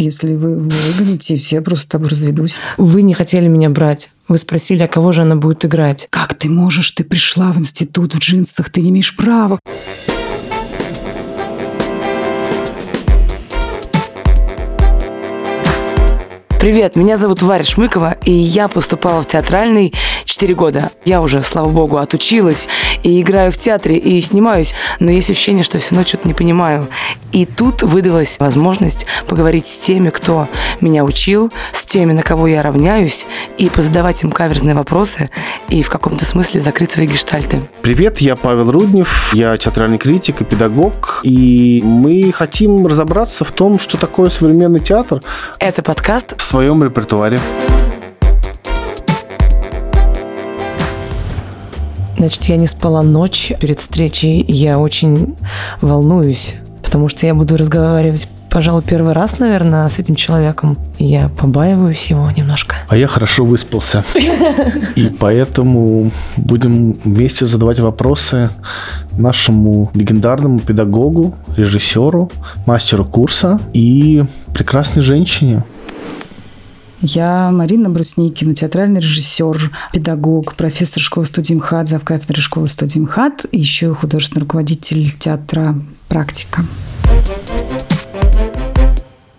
Если вы выгоните, все просто разведусь. Вы не хотели меня брать. Вы спросили, а кого же она будет играть? Как ты можешь? Ты пришла в институт в джинсах, ты не имеешь права. Привет, меня зовут Варя Шмыкова, и я поступала в театральный 4 года. Я уже, слава богу, отучилась и играю в театре, и снимаюсь, но есть ощущение, что все равно что-то не понимаю. И тут выдалась возможность поговорить с теми, кто меня учил, с теми, на кого я равняюсь, и позадавать им каверзные вопросы, и в каком-то смысле закрыть свои гештальты. Привет, я Павел Руднев, я театральный критик и педагог, и мы хотим разобраться в том, что такое современный театр. Это подкаст своем репертуаре. Значит, я не спала ночь перед встречей, я очень волнуюсь, потому что я буду разговаривать пожалуй, первый раз, наверное, с этим человеком. Я побаиваюсь его немножко. А я хорошо выспался. И поэтому будем вместе задавать вопросы нашему легендарному педагогу, режиссеру, мастеру курса и прекрасной женщине. Я Марина Брусникина, театральный режиссер, педагог, профессор школы студии МХАТ, завкафедры школы студии МХАТ, и еще художественный руководитель театра «Практика».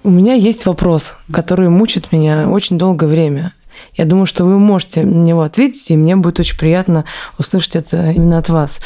У меня есть вопрос, который мучит меня очень долгое время. Я думаю, что вы можете на него ответить, и мне будет очень приятно услышать это именно от вас.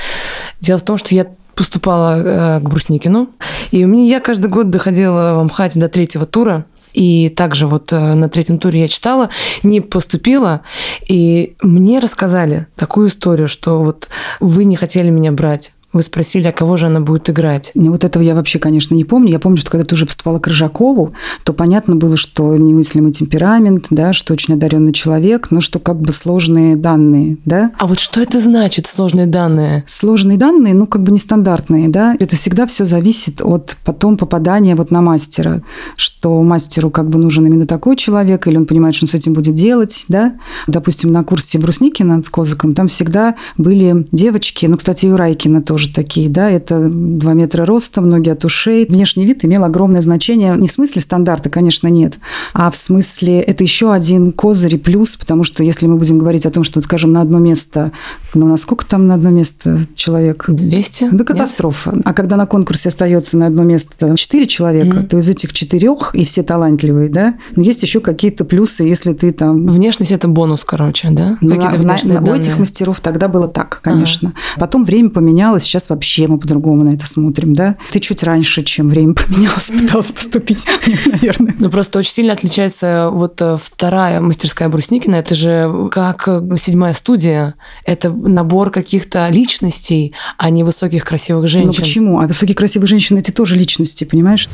Дело в том, что я поступала э, к Брусникину, и у меня я каждый год доходила в Амхате до третьего тура, и также вот э, на третьем туре я читала, не поступила, и мне рассказали такую историю, что вот вы не хотели меня брать, вы спросили, а кого же она будет играть? Ну, вот этого я вообще, конечно, не помню. Я помню, что когда ты уже поступала к Рыжакову, то понятно было, что немыслимый темперамент, да, что очень одаренный человек, но что как бы сложные данные, да. А вот что это значит, сложные данные? Сложные данные, ну, как бы нестандартные, да. Это всегда все зависит от потом попадания вот на мастера, что мастеру как бы нужен именно такой человек, или он понимает, что он с этим будет делать, да. Допустим, на курсе Брусникина с Козыком там всегда были девочки, ну, кстати, и Райкина тоже тоже такие, да, это 2 метра роста, многие от ушей. Внешний вид имел огромное значение. Не в смысле стандарта, конечно, нет, а в смысле это еще один козырь и плюс, потому что если мы будем говорить о том, что, скажем, на одно место, ну, на сколько там на одно место человек? 200? Да катастрофа. Нет? А когда на конкурсе остается на одно место 4 человека, mm-hmm. то из этих четырех, и все талантливые, да, но есть еще какие-то плюсы, если ты там... Внешность – это бонус, короче, да? Ну, Какие-то внешние на, У этих мастеров тогда было так, конечно. Ага. Потом время поменялось, сейчас вообще мы по-другому на это смотрим, да. Ты чуть раньше, чем время поменялось, пыталась поступить, наверное. Ну, просто очень сильно отличается вот э, вторая мастерская Брусникина. Это же как э, седьмая студия. Это набор каких-то личностей, а не высоких красивых ну, женщин. Ну, почему? А высокие красивые женщины – это тоже личности, понимаешь?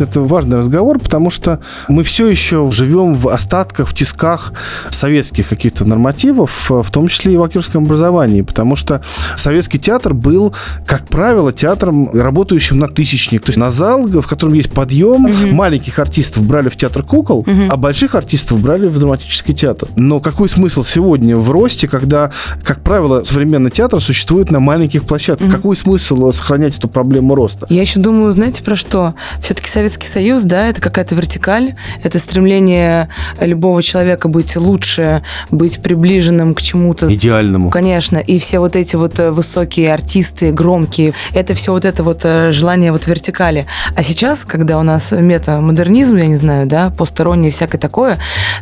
Это важный разговор, потому что мы все еще живем в остатках, в тисках советских каких-то нормативов, в том числе и в актерском образовании, потому что советский театр был, как правило, театром, работающим на тысячник. То есть на зал, в котором есть подъем, угу. маленьких артистов брали в театр кукол, угу. а больших артистов брали в драматический театр. Но какой смысл сегодня в росте, когда, как правило, современный театр существует на маленьких площадках? Угу. Какой смысл сохранять эту проблему роста? Я еще думаю, знаете, про что? Все-таки Совет Советский Союз, да, это какая-то вертикаль, это стремление любого человека быть лучше, быть приближенным к чему-то. Идеальному. Конечно. И все вот эти вот э, высокие артисты, громкие, это все вот это вот э, желание вот вертикали. А сейчас, когда у нас метамодернизм, я не знаю, да, постороннее всякое такое,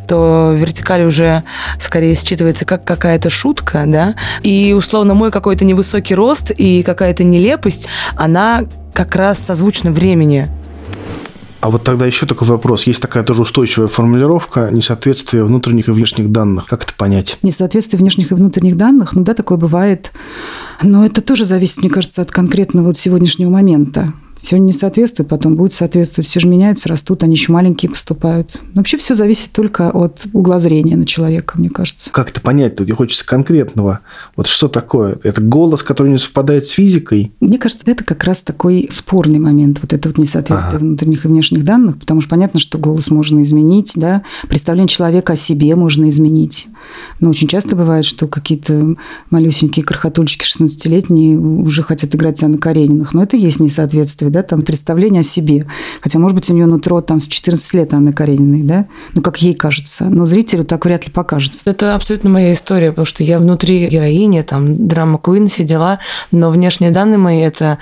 то вертикаль уже скорее считывается как какая-то шутка, да, и условно мой какой-то невысокий рост и какая-то нелепость, она как раз созвучна времени. А вот тогда еще такой вопрос. Есть такая тоже устойчивая формулировка несоответствие внутренних и внешних данных. Как это понять? Несоответствие внешних и внутренних данных, ну да, такое бывает. Но это тоже зависит, мне кажется, от конкретного вот сегодняшнего момента. Сегодня не соответствует, потом будет соответствовать. Все же меняются, растут, они еще маленькие поступают. Вообще все зависит только от угла зрения на человека, мне кажется. Как это понять-то? Тебе хочется конкретного. Вот что такое? Это голос, который не совпадает с физикой? Мне кажется, это как раз такой спорный момент, вот это вот несоответствие ага. внутренних и внешних данных, потому что понятно, что голос можно изменить, да, представление человека о себе можно изменить. Но очень часто бывает, что какие-то малюсенькие крохотульчики 16-летние уже хотят играть Анна Карениных, но это есть несоответствие детстве, да, там представление о себе. Хотя, может быть, у нее нутро там с 14 лет Анны Карениной, да, ну, как ей кажется. Но зрителю так вряд ли покажется. Это абсолютно моя история, потому что я внутри героини, там, драма Куин, все дела, но внешние данные мои – это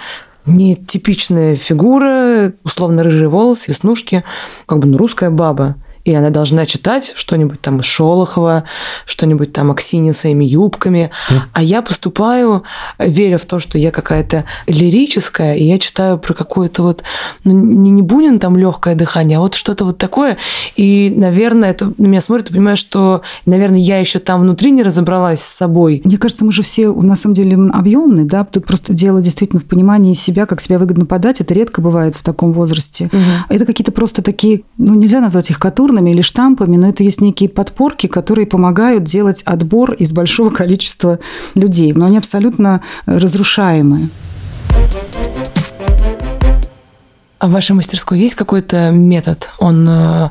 нетипичная фигура, условно рыжие волосы, веснушки, как бы ну, русская баба и она должна читать что-нибудь там из Шолохова, что-нибудь там Аксини своими юбками. Mm. А я поступаю, веря в то, что я какая-то лирическая, и я читаю про какое-то вот, ну, не, не Бунин там легкое дыхание, а вот что-то вот такое. И, наверное, это на меня смотрит и понимаю, что, наверное, я еще там внутри не разобралась с собой. Мне кажется, мы же все на самом деле объемные, да, тут просто дело действительно в понимании себя, как себя выгодно подать. Это редко бывает в таком возрасте. Угу. Это какие-то просто такие, ну, нельзя назвать их катурными, шаблонами или штампами, но это есть некие подпорки, которые помогают делать отбор из большого количества людей. Но они абсолютно разрушаемые. А в вашей мастерской есть какой-то метод? Он э,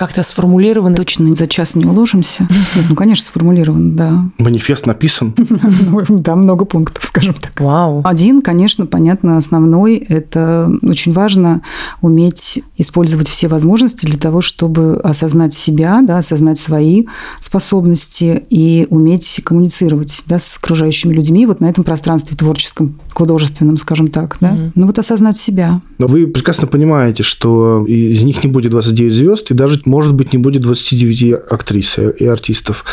как-то сформулирован? Точно за час не уложимся. Ну, конечно, сформулирован, да. Манифест написан? Да, много пунктов, скажем так. Вау. Один, конечно, понятно, основной. Это очень важно уметь использовать все возможности для того, чтобы осознать себя, да, осознать свои способности и уметь коммуницировать да, с окружающими людьми вот на этом пространстве творческом, художественном, скажем так. Да? Ну вот осознать себя. Но вы прекрасно понимаете, что из них не будет 29 звезд, и даже, может быть, не будет 29 актрис и артистов.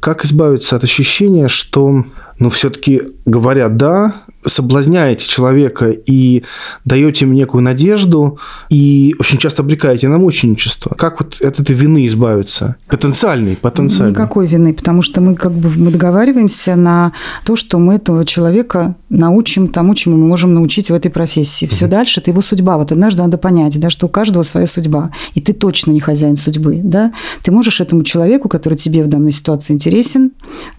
Как избавиться от ощущения, что ну, все-таки говоря «да», соблазняете человека и даете ему некую надежду, и очень часто обрекаете на мученичество. Как вот от этой вины избавиться? Потенциальной, потенциальной. Никакой вины, потому что мы как бы мы договариваемся на то, что мы этого человека научим тому, чему мы можем научить в этой профессии. Все угу. дальше – это его судьба. Вот однажды надо понять, да, что у каждого своя судьба, и ты точно не хозяин судьбы. Да? Ты можешь этому человеку, который тебе в данной ситуации интересен,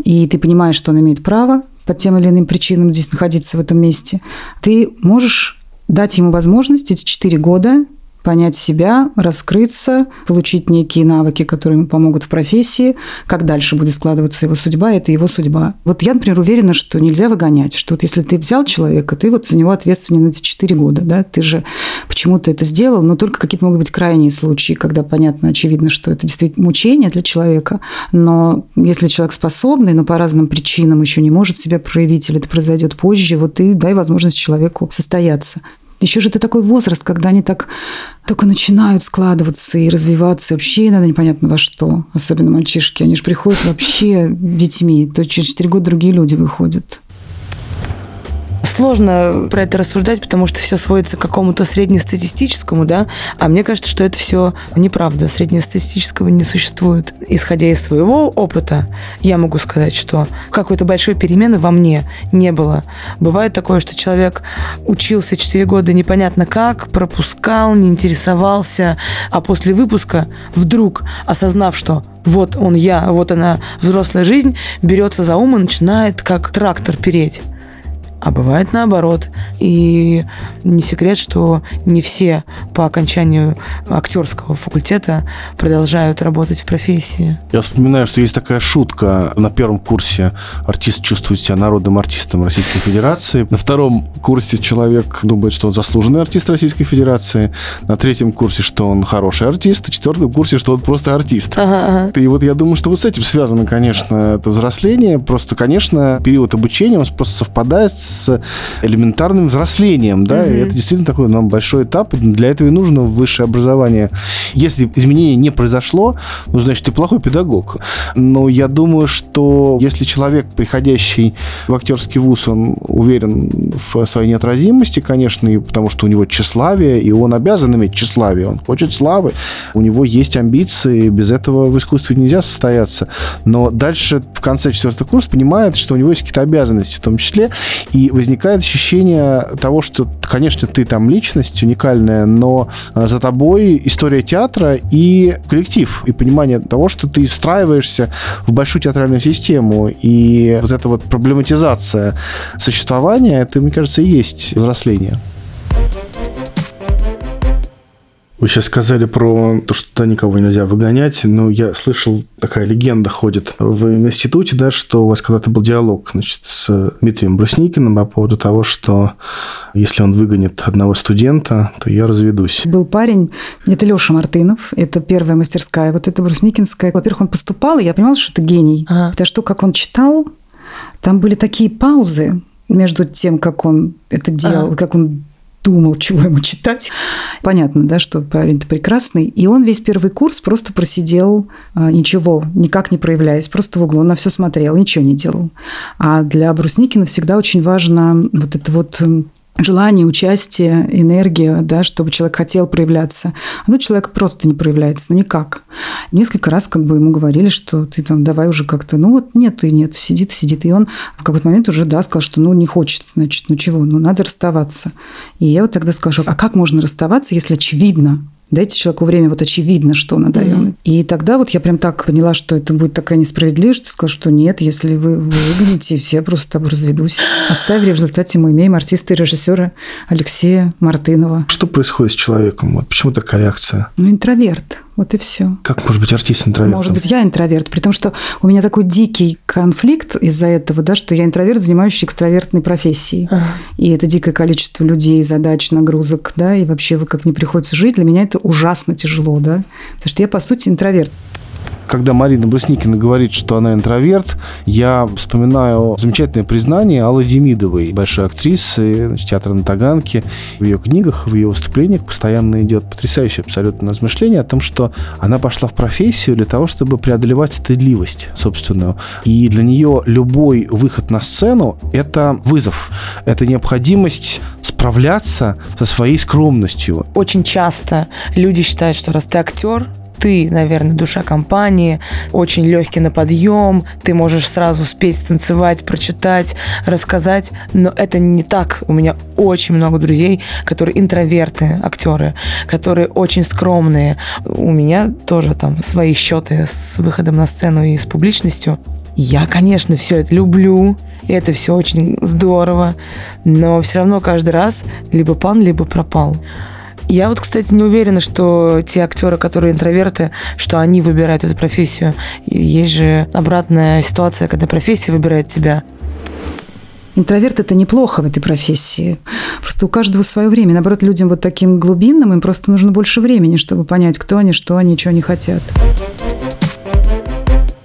и ты понимаешь, что он имеет право по тем или иным причинам здесь находиться в этом месте, ты можешь дать ему возможность эти четыре года понять себя, раскрыться, получить некие навыки, которые ему помогут в профессии, как дальше будет складываться его судьба, это его судьба. Вот я, например, уверена, что нельзя выгонять, что вот если ты взял человека, ты вот за него ответственен эти четыре года, да, ты же почему-то это сделал, но только какие-то могут быть крайние случаи, когда понятно, очевидно, что это действительно мучение для человека, но если человек способный, но по разным причинам еще не может себя проявить, или это произойдет позже, вот ты дай возможность человеку состояться. Еще же это такой возраст, когда они так только начинают складываться и развиваться. Вообще иногда непонятно во что. Особенно мальчишки. Они же приходят вообще детьми. То через 4 года другие люди выходят. Сложно про это рассуждать, потому что все сводится к какому-то среднестатистическому, да, а мне кажется, что это все неправда. Среднестатистического не существует. Исходя из своего опыта, я могу сказать, что какой-то большой перемены во мне не было. Бывает такое, что человек учился 4 года непонятно как, пропускал, не интересовался, а после выпуска вдруг, осознав, что вот он я, вот она взрослая жизнь, берется за ум и начинает как трактор переть а бывает наоборот. И не секрет, что не все по окончанию актерского факультета продолжают работать в профессии. Я вспоминаю, что есть такая шутка. На первом курсе артист чувствует себя народным артистом Российской Федерации. На втором курсе человек думает, что он заслуженный артист Российской Федерации. На третьем курсе, что он хороший артист. На четвертом курсе, что он просто артист. Ага, ага. И вот я думаю, что вот с этим связано, конечно, это взросление. Просто, конечно, период обучения, он просто совпадает с с элементарным взрослением, да, mm-hmm. и это действительно такой нам большой этап, для этого и нужно высшее образование. Если изменение не произошло, ну, значит, ты плохой педагог. Но я думаю, что если человек, приходящий в актерский вуз, он уверен в своей неотразимости, конечно, и потому что у него тщеславие, и он обязан иметь тщеславие, он хочет славы, у него есть амбиции, без этого в искусстве нельзя состояться. Но дальше в конце четвертого курса понимает, что у него есть какие-то обязанности в том числе, и и возникает ощущение того, что, конечно, ты там личность уникальная, но а, за тобой история театра и коллектив, и понимание того, что ты встраиваешься в большую театральную систему. И вот эта вот проблематизация существования, это, мне кажется, и есть взросление. Вы сейчас сказали про то, что туда никого нельзя выгонять. Но я слышал, такая легенда ходит в институте, да, что у вас когда-то был диалог значит, с Дмитрием Брусникиным по поводу того, что если он выгонит одного студента, то я разведусь. Был парень, это Леша Мартынов, это первая мастерская, вот это Брусникинская. Во-первых, он поступал, и я понимала, что это гений. Ага. Потому что, как он читал, там были такие паузы между тем, как он это делал, ага. как он думал, чего ему читать. Понятно, да, что парень-то прекрасный. И он весь первый курс просто просидел а, ничего, никак не проявляясь, просто в углу. На все смотрел, ничего не делал. А для Брусникина всегда очень важно вот это вот желание, участие, энергия, да, чтобы человек хотел проявляться. А ну, человек просто не проявляется, ну никак. Несколько раз как бы ему говорили, что ты там давай уже как-то, ну вот нет и нет, сидит, сидит. И он в какой-то момент уже, да, сказал, что ну не хочет, значит, ну чего, ну надо расставаться. И я вот тогда сказала, а как можно расставаться, если очевидно, Дайте человеку время, вот очевидно, что он одаренный. Mm-hmm. И тогда вот я прям так поняла, что это будет такая несправедливость, что сказала, что нет, если вы, вы выгоните, все просто с тобой разведусь. Оставили в результате мы имеем артиста и режиссера Алексея Мартынова. Что происходит с человеком? Вот почему такая реакция? Ну, интроверт. Вот и все. Как может быть артист интроверт? Может быть, я интроверт, при том, что у меня такой дикий конфликт из-за этого, да, что я интроверт, занимающийся экстравертной профессией. Ага. И это дикое количество людей, задач, нагрузок, да, и вообще вот как мне приходится жить, для меня это ужасно тяжело, да, потому что я, по сути, интроверт когда Марина Брусникина говорит, что она интроверт, я вспоминаю замечательное признание Аллы Демидовой, большой актрисы значит, театра на Таганке. В ее книгах, в ее выступлениях постоянно идет потрясающее абсолютно размышление о том, что она пошла в профессию для того, чтобы преодолевать стыдливость собственную. И для нее любой выход на сцену – это вызов, это необходимость справляться со своей скромностью. Очень часто люди считают, что раз ты актер, ты, наверное, душа компании, очень легкий на подъем, ты можешь сразу спеть, станцевать, прочитать, рассказать, но это не так. У меня очень много друзей, которые интроверты, актеры, которые очень скромные. У меня тоже там свои счеты с выходом на сцену и с публичностью. Я, конечно, все это люблю, и это все очень здорово, но все равно каждый раз либо пан, либо пропал. Я вот, кстати, не уверена, что те актеры, которые интроверты, что они выбирают эту профессию. Есть же обратная ситуация, когда профессия выбирает тебя. Интроверт – это неплохо в этой профессии. Просто у каждого свое время. Наоборот, людям вот таким глубинным им просто нужно больше времени, чтобы понять, кто они, что они, чего они хотят.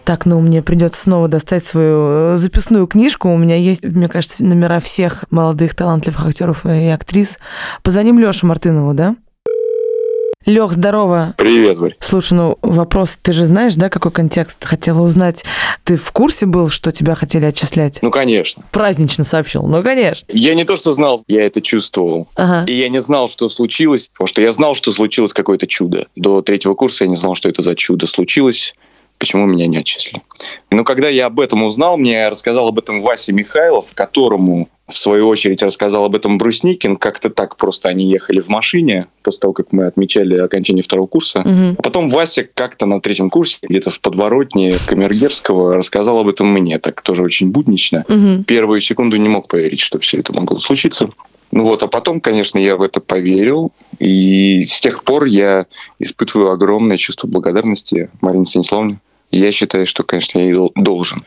Так, ну, мне придется снова достать свою э, записную книжку. У меня есть, мне кажется, номера всех молодых талантливых актеров и актрис. Позвоним Лёше Мартынову, да? Лех, здорово. Привет, Варь. Слушай, ну вопрос, ты же знаешь, да, какой контекст? Хотела узнать, ты в курсе был, что тебя хотели отчислять? Ну, конечно. Празднично сообщил, ну, конечно. Я не то, что знал, я это чувствовал. Ага. И я не знал, что случилось, потому что я знал, что случилось какое-то чудо. До третьего курса я не знал, что это за чудо случилось почему меня не отчислили. Но когда я об этом узнал, мне рассказал об этом Вася Михайлов, которому в свою очередь рассказал об этом Брусникин. Как-то так просто они ехали в машине после того, как мы отмечали окончание второго курса. Угу. А потом Вася как-то на третьем курсе, где-то в подворотне Камергерского, рассказал об этом мне. Так тоже очень буднично. Угу. Первую секунду не мог поверить, что все это могло случиться. Ну вот, а потом, конечно, я в это поверил, и с тех пор я испытываю огромное чувство благодарности Марине Станиславовне. Я считаю, что, конечно, я ей должен.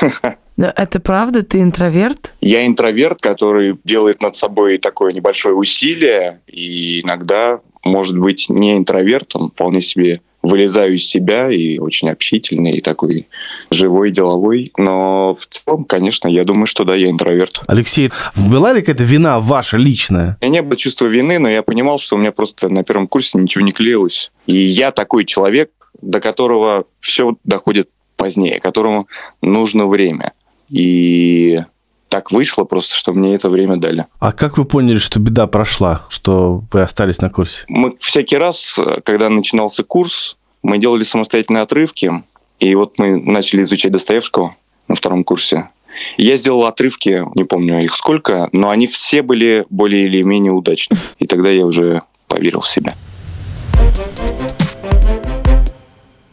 Но это правда? Ты интроверт? Я интроверт, который делает над собой такое небольшое усилие, и иногда, может быть, не интровертом, вполне себе вылезаю из себя и очень общительный, и такой живой, деловой. Но в целом, конечно, я думаю, что да, я интроверт. Алексей, была ли какая-то вина ваша личная? У меня не было чувства вины, но я понимал, что у меня просто на первом курсе ничего не клеилось. И я такой человек, до которого все доходит позднее, которому нужно время. И так вышло просто, что мне это время дали. А как вы поняли, что беда прошла, что вы остались на курсе? Мы всякий раз, когда начинался курс, мы делали самостоятельные отрывки, и вот мы начали изучать Достоевского на втором курсе. Я сделал отрывки, не помню их сколько, но они все были более или менее удачны. И тогда я уже поверил в себя.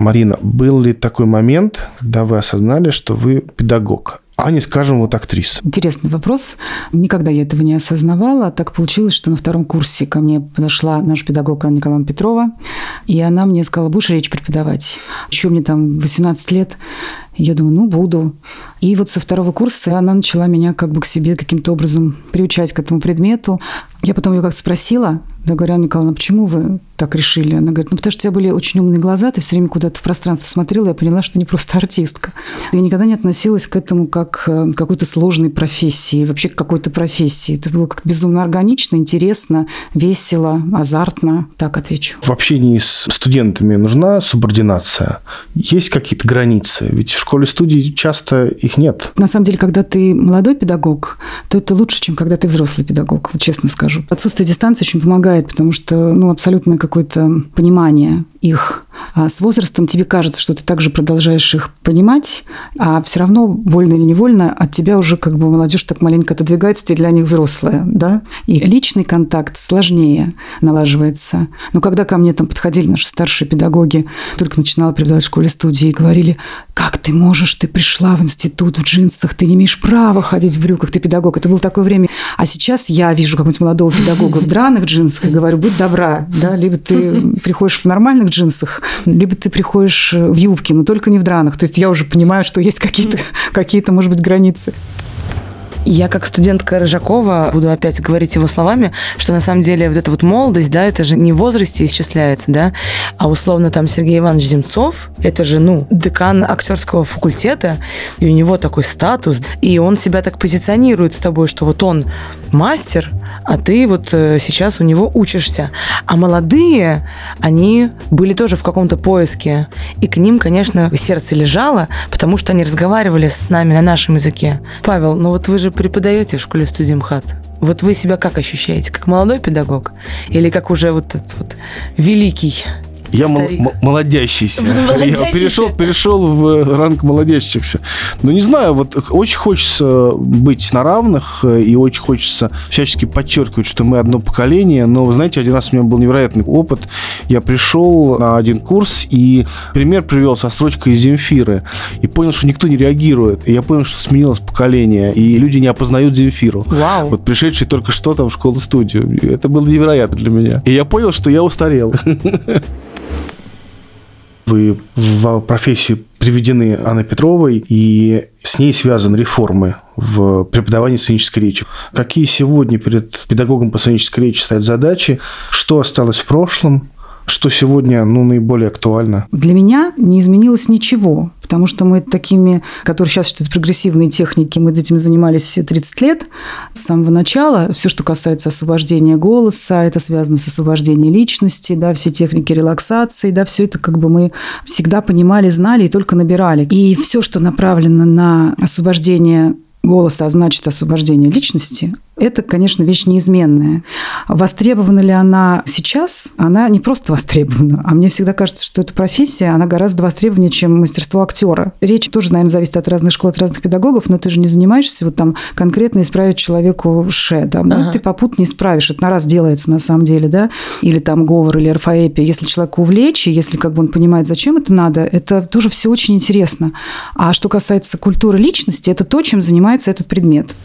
Марина, был ли такой момент, когда вы осознали, что вы педагог? а не, скажем, вот актриса? Интересный вопрос. Никогда я этого не осознавала. Так получилось, что на втором курсе ко мне подошла наш педагог Анна Николаевна Петрова, и она мне сказала, будешь речь преподавать? Еще мне там 18 лет. Я думаю, ну, буду. И вот со второго курса она начала меня как бы к себе каким-то образом приучать к этому предмету. Я потом ее как-то спросила, я говорю, Анна Николаевна, почему вы так решили? Она говорит, ну, потому что у тебя были очень умные глаза, ты все время куда-то в пространство смотрела, я поняла, что не просто артистка. Я никогда не относилась к этому как к э, какой-то сложной профессии, вообще к какой-то профессии. Это было как-то безумно органично, интересно, весело, азартно. Так отвечу. В общении с студентами нужна субординация? Есть какие-то границы? Ведь в школе-студии часто их нет. На самом деле, когда ты молодой педагог, то это лучше, чем когда ты взрослый педагог, вот честно скажу. Отсутствие дистанции очень помогает помогает, потому что ну, абсолютное какое-то понимание их. А с возрастом тебе кажется, что ты также продолжаешь их понимать, а все равно, вольно или невольно, от тебя уже как бы молодежь так маленько отодвигается, ты для них взрослая, да? И личный контакт сложнее налаживается. Но когда ко мне там подходили наши старшие педагоги, только начинала преподавать в школе-студии, и говорили, как ты можешь, ты пришла в институт в джинсах, ты не имеешь права ходить в брюках, ты педагог. Это было такое время. А сейчас я вижу какого-нибудь молодого педагога в драных джинсах и говорю, будь добра, да, либо ты приходишь в нормальных джинсах, либо ты приходишь в юбке, но только не в драных. То есть я уже понимаю, что есть какие-то, какие-то может быть, границы. Я как студентка Рыжакова буду опять говорить его словами, что на самом деле вот эта вот молодость, да, это же не в возрасте исчисляется, да, а условно там Сергей Иванович Земцов, это же, ну, декан актерского факультета, и у него такой статус, и он себя так позиционирует с тобой, что вот он мастер, а ты вот э, сейчас у него учишься. А молодые, они были тоже в каком-то поиске, и к ним, конечно, сердце лежало, потому что они разговаривали с нами на нашем языке. Павел, ну вот вы же преподаете в школе студии МХАТ. Вот вы себя как ощущаете? Как молодой педагог? Или как уже вот этот вот великий я мол- молодящийся. Я перешел, перешел в ранг молодящихся. Но не знаю, вот очень хочется быть на равных, э, и очень хочется всячески подчеркивать, что мы одно поколение. Но, вы знаете, один раз у меня был невероятный опыт. Я пришел на один курс, и пример привел со строчкой из Земфиры. И понял, что никто не реагирует. И я понял, что сменилось поколение, и люди не опознают Земфиру. Вау. Вот пришедшие только что там в школу-студию. Это было невероятно для меня. И я понял, что я устарел. Вы в профессию приведены Анной Петровой, и с ней связаны реформы в преподавании сценической речи. Какие сегодня перед педагогом по сценической речи стоят задачи? Что осталось в прошлом? Что сегодня ну, наиболее актуально? Для меня не изменилось ничего, потому что мы такими, которые сейчас считают прогрессивные техники, мы этим занимались все 30 лет. С самого начала все, что касается освобождения голоса, это связано с освобождением личности, да, все техники релаксации, да, все это как бы мы всегда понимали, знали и только набирали. И все, что направлено на освобождение голоса, а значит освобождение личности, это, конечно, вещь неизменная. Востребована ли она сейчас? Она не просто востребована, а мне всегда кажется, что эта профессия, она гораздо востребованнее, чем мастерство актера. Речь тоже, наверное, зависит от разных школ, от разных педагогов, но ты же не занимаешься вот там конкретно исправить человеку ше, да, ну, ага. ты попутно не исправишь, это на раз делается на самом деле, да, или там говор, или орфоэпия. Если человека увлечь, и если как бы он понимает, зачем это надо, это тоже все очень интересно. А что касается культуры личности, это то, чем занимается этот предмет.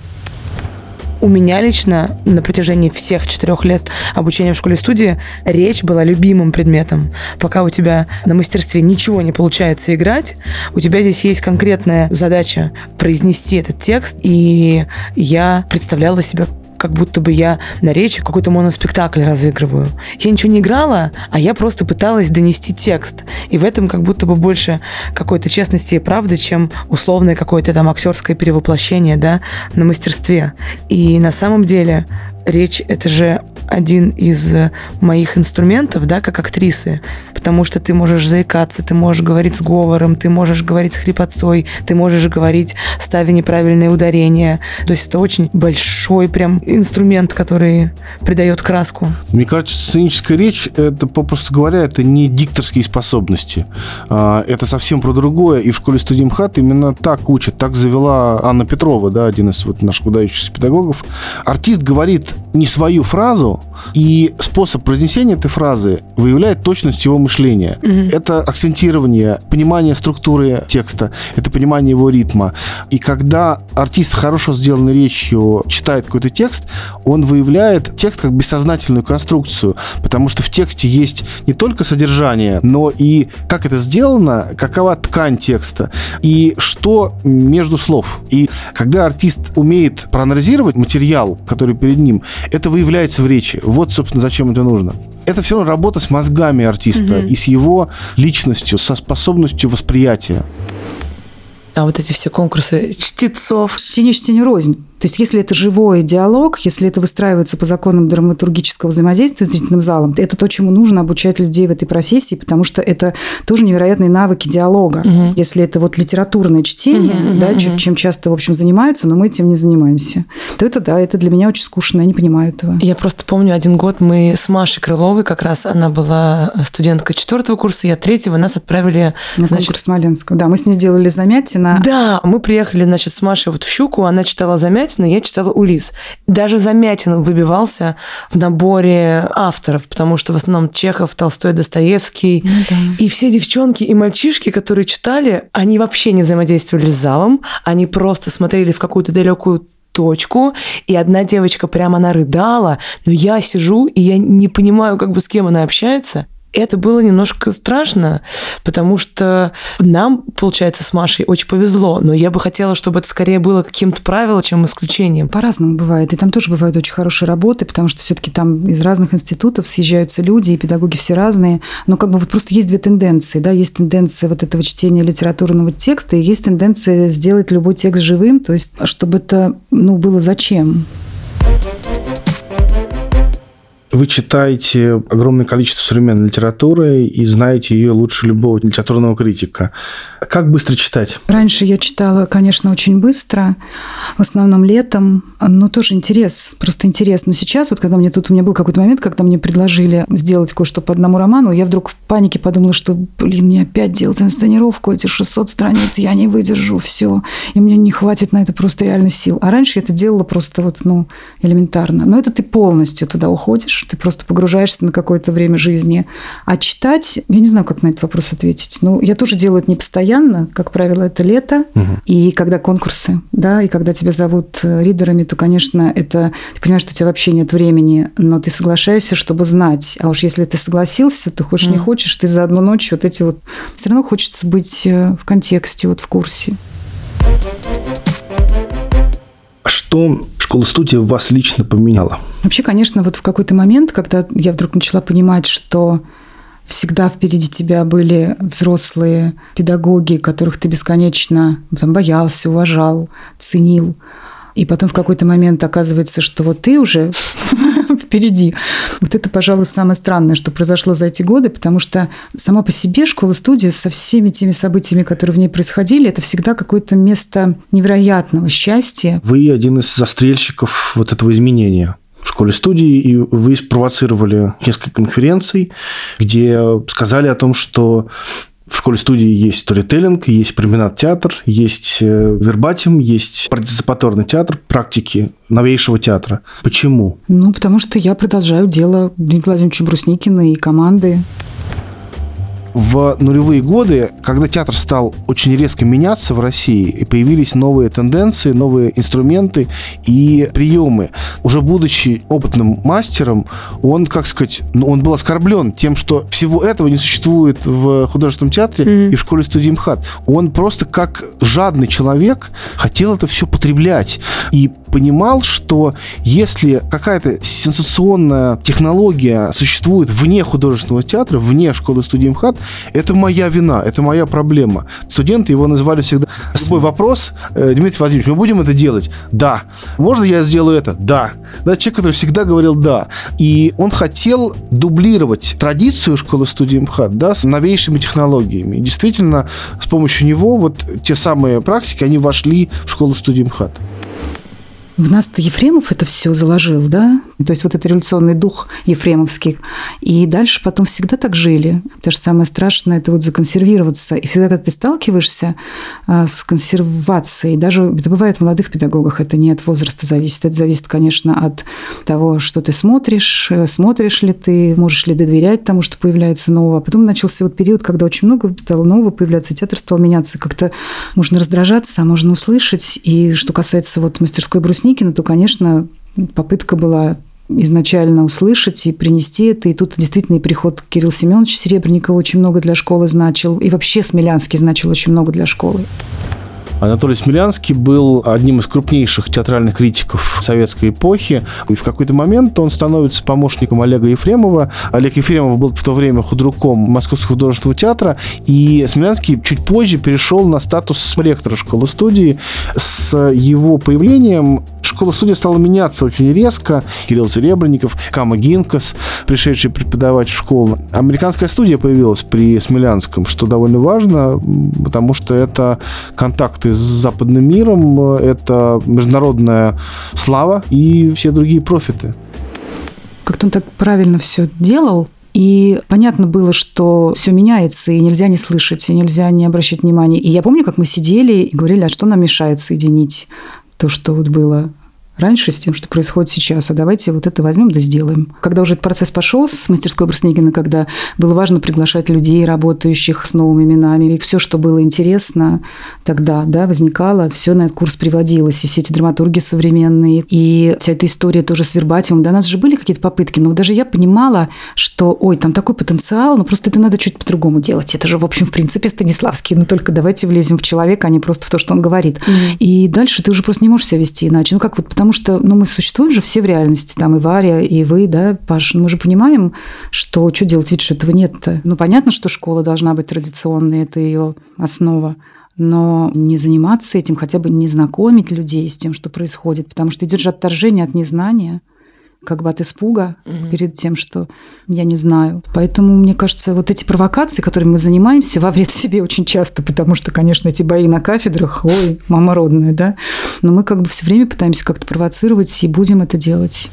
У меня лично на протяжении всех четырех лет обучения в школе-студии речь была любимым предметом. Пока у тебя на мастерстве ничего не получается играть, у тебя здесь есть конкретная задача произнести этот текст, и я представляла себя как будто бы я на речи какой-то моноспектакль разыгрываю. Я ничего не играла, а я просто пыталась донести текст. И в этом как будто бы больше какой-то честности и правды, чем условное какое-то там актерское перевоплощение, да, на мастерстве. И на самом деле речь — это же один из моих инструментов, да, как актрисы, потому что ты можешь заикаться, ты можешь говорить с говором, ты можешь говорить с хрипотцой, ты можешь говорить, ставя неправильные ударения. То есть это очень большой прям инструмент, который придает краску. Мне кажется, сценическая речь, это, попросту говоря, это не дикторские способности. А, это совсем про другое. И в школе студии МХАТ именно так учат. Так завела Анна Петрова, да, один из вот наших выдающихся педагогов. Артист говорит не свою фразу, и способ произнесения этой фразы выявляет точность его мышления. Угу. Это акцентирование, понимание структуры текста, это понимание его ритма. И когда артист хорошо сделанной речью читает какой-то текст, он выявляет текст как бессознательную конструкцию, потому что в тексте есть не только содержание, но и как это сделано, какова ткань текста и что между слов. И когда артист умеет проанализировать материал, который перед ним, это выявляется в речи. Вот, собственно, зачем это нужно. Это все равно работа с мозгами артиста угу. и с его личностью, со способностью восприятия. А вот эти все конкурсы чтецов. Чтение чтению рознь. То есть, если это живой диалог, если это выстраивается по законам драматургического взаимодействия с зрительным залом, это то, чему нужно обучать людей в этой профессии, потому что это тоже невероятные навыки диалога. Угу. Если это вот литературное чтение, угу, да, угу. чем часто, в общем, занимаются, но мы этим не занимаемся, то это, да, это для меня очень скучно, я не понимаю этого. Я просто помню один год мы с Машей Крыловой, как раз она была студенткой четвертого курса, я третьего, нас отправили... На значит... конкурс Смоленского. Да, мы с ней сделали замятина. Да, мы приехали, значит, с Машей вот в Щуку, она читала замятина, Замятина, я читала Улис. Даже Замятин выбивался в наборе авторов, потому что в основном Чехов, Толстой, Достоевский. Ну, да. И все девчонки и мальчишки, которые читали, они вообще не взаимодействовали с залом, они просто смотрели в какую-то далекую точку, и одна девочка прямо она рыдала, но я сижу, и я не понимаю, как бы с кем она общается. Это было немножко страшно, потому что нам, получается, с Машей очень повезло, но я бы хотела, чтобы это скорее было каким-то правилом, чем исключением. По-разному бывает. И там тоже бывают очень хорошие работы, потому что все-таки там из разных институтов съезжаются люди, и педагоги все разные. Но как бы вот просто есть две тенденции. Да? Есть тенденция вот этого чтения литературного текста, и есть тенденция сделать любой текст живым, то есть чтобы это ну, было зачем. Вы читаете огромное количество современной литературы и знаете ее лучше любого литературного критика. Как быстро читать? Раньше я читала, конечно, очень быстро, в основном летом, но тоже интерес, просто интерес. Но сейчас, вот когда мне тут, у меня был какой-то момент, когда мне предложили сделать кое-что по одному роману, я вдруг в панике подумала, что, блин, мне опять делать инсценировку, эти 600 страниц, я не выдержу, все, и мне не хватит на это просто реально сил. А раньше я это делала просто вот, ну, элементарно. Но это ты полностью туда уходишь, ты просто погружаешься на какое-то время жизни. А читать, я не знаю, как на этот вопрос ответить. Ну, я тоже делаю это не постоянно, как правило, это лето, угу. и когда конкурсы, да, и когда тебя зовут э, ридерами, то, конечно, это, ты понимаешь, что у тебя вообще нет времени, но ты соглашаешься, чтобы знать. А уж если ты согласился, то хочешь угу. не хочешь, ты за одну ночь вот эти вот... Все равно хочется быть э, в контексте, вот в курсе. Что школа-студия вас лично поменяла? Вообще, конечно, вот в какой-то момент, когда я вдруг начала понимать, что всегда впереди тебя были взрослые педагоги, которых ты бесконечно там, боялся, уважал, ценил. И потом в какой-то момент оказывается, что вот ты уже впереди. Вот это, пожалуй, самое странное, что произошло за эти годы, потому что сама по себе школа-студия со всеми теми событиями, которые в ней происходили, это всегда какое-то место невероятного счастья. Вы один из застрельщиков вот этого изменения в школе-студии, и вы спровоцировали несколько конференций, где сказали о том, что в школе-студии есть сторителлинг, есть променад театр, есть э, вербатим, есть партиципаторный театр, практики новейшего театра. Почему? Ну, потому что я продолжаю дело Дмитрия Брусникина и команды. В нулевые годы, когда театр стал очень резко меняться в России, и появились новые тенденции, новые инструменты и приемы, уже будучи опытным мастером, он, как сказать, ну, он был оскорблен тем, что всего этого не существует в художественном театре mm-hmm. и в школе студии МХАТ. Он просто как жадный человек хотел это все потреблять и понимал, что если какая-то сенсационная технология существует вне художественного театра, вне школы студии МХАТ, это моя вина, это моя проблема. Студенты его называли всегда свой вопрос, э, Дмитрий Владимирович, мы будем это делать? Да. Можно я сделаю это? Да. Да, человек, который всегда говорил «да». И он хотел дублировать традицию школы студии МХАТ да, с новейшими технологиями. И действительно, с помощью него вот те самые практики, они вошли в школу студии МХАТ. В нас-то Ефремов это все заложил, да? То есть вот этот революционный дух ефремовский. И дальше потом всегда так жили. То же самое страшное – это вот законсервироваться. И всегда, когда ты сталкиваешься а, с консервацией, даже это бывает в молодых педагогах, это не от возраста зависит, это зависит, конечно, от того, что ты смотришь, э, смотришь ли ты, можешь ли доверять тому, что появляется нового. А потом начался вот период, когда очень много стало нового появляться, театр стал меняться. Как-то можно раздражаться, а можно услышать. И что касается вот мастерской Брусникина, то, конечно, попытка была изначально услышать и принести это. И тут действительно и приход Кирилла Семеновича Серебренникова очень много для школы значил. И вообще Смелянский значил очень много для школы. Анатолий Смелянский был одним из крупнейших театральных критиков советской эпохи. И в какой-то момент он становится помощником Олега Ефремова. Олег Ефремов был в то время худруком Московского художественного театра. И Смелянский чуть позже перешел на статус ректора школы-студии. С его появлением школа-студия стала меняться очень резко. Кирилл Серебренников, Кама Гинкас, пришедший преподавать в школу. Американская студия появилась при Смелянском, что довольно важно, потому что это контакты с западным миром, это международная слава и все другие профиты. Как-то он так правильно все делал, и понятно было, что все меняется, и нельзя не слышать, и нельзя не обращать внимания. И я помню, как мы сидели и говорили, а что нам мешает соединить то, что вот было раньше с тем, что происходит сейчас, а давайте вот это возьмем да сделаем. Когда уже этот процесс пошел с мастерской Брусникина, когда было важно приглашать людей, работающих с новыми именами, и все, что было интересно тогда, да, возникало, все на этот курс приводилось, и все эти драматурги современные, и вся эта история тоже с Вербатимом. Да, у нас же были какие-то попытки, но даже я понимала, что, ой, там такой потенциал, но просто это надо чуть по-другому делать. Это же, в общем, в принципе, Станиславский, но только давайте влезем в человека, а не просто в то, что он говорит. Mm-hmm. И дальше ты уже просто не можешь себя вести иначе. Ну как вот, потому потому что ну, мы существуем же все в реальности, там и Варя, и вы, да, Паш, мы же понимаем, что что делать вид, что этого нет-то. Ну, понятно, что школа должна быть традиционной, это ее основа но не заниматься этим, хотя бы не знакомить людей с тем, что происходит, потому что идет же отторжение от незнания как бы от испуга угу. перед тем, что я не знаю. Поэтому, мне кажется, вот эти провокации, которыми мы занимаемся, во вред себе очень часто, потому что, конечно, эти бои на кафедрах, ой, мама родная, да, но мы как бы все время пытаемся как-то провоцировать и будем это делать.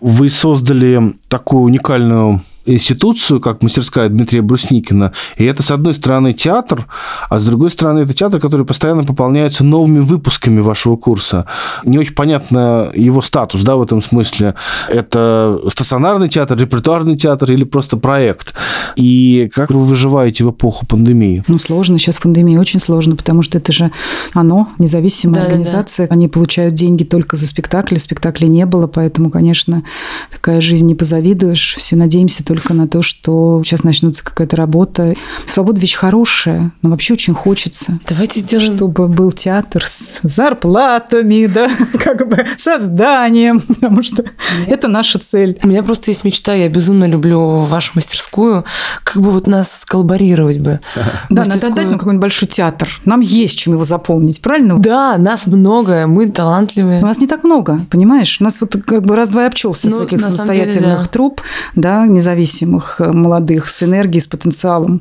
Вы создали такую уникальную институцию, как мастерская Дмитрия Брусникина. И это, с одной стороны, театр, а с другой стороны, это театр, который постоянно пополняется новыми выпусками вашего курса. Не очень понятно его статус, да, в этом смысле. Это стационарный театр, репертуарный театр или просто проект? И как вы выживаете в эпоху пандемии? Ну, сложно. Сейчас в пандемии очень сложно, потому что это же оно, независимая да, организация. Да. Они получают деньги только за спектакли. Спектаклей не было, поэтому, конечно, такая жизнь не позавидуешь. Все надеемся только на то, что сейчас начнется какая-то работа. Свобода вещь хорошая, но вообще очень хочется. Давайте сделаем... Чтобы был театр с зарплатами, да, как бы созданием, потому что это наша цель. У меня просто есть мечта, я безумно люблю вашу мастерскую, как бы вот нас коллаборировать бы. Да, надо отдать нам какой-нибудь большой театр. Нам есть чем его заполнить, правильно? Да, нас много, мы талантливые. У нас не так много, понимаешь? У нас вот как бы раз-два обчелся ну, с таких самостоятельных деле, да. труп, да, независимых независимых э, молодых с энергией, с потенциалом.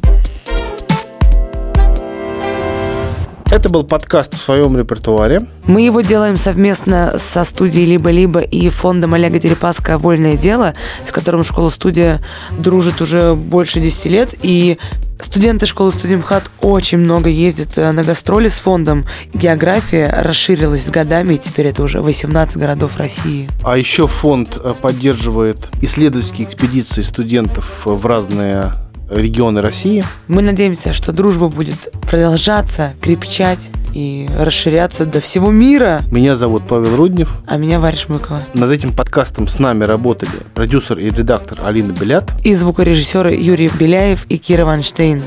Это был подкаст в своем репертуаре. Мы его делаем совместно со студией «Либо-либо» и фондом Олега Дерипаска «Вольное дело», с которым школа-студия дружит уже больше 10 лет. И студенты школы «Студимхат» очень много ездят э, на гастроли с фондом. География расширилась с годами, и теперь это уже 18 городов России. А еще фонд э, поддерживает исследовательские экспедиции студентов в разные регионы России. Мы надеемся, что дружба будет продолжаться, крепчать и расширяться до всего мира. Меня зовут Павел Руднев. А меня Варя Шмыкова. Над этим подкастом с нами работали продюсер и редактор Алина Белят и звукорежиссеры Юрий Беляев и Кира Ванштейн.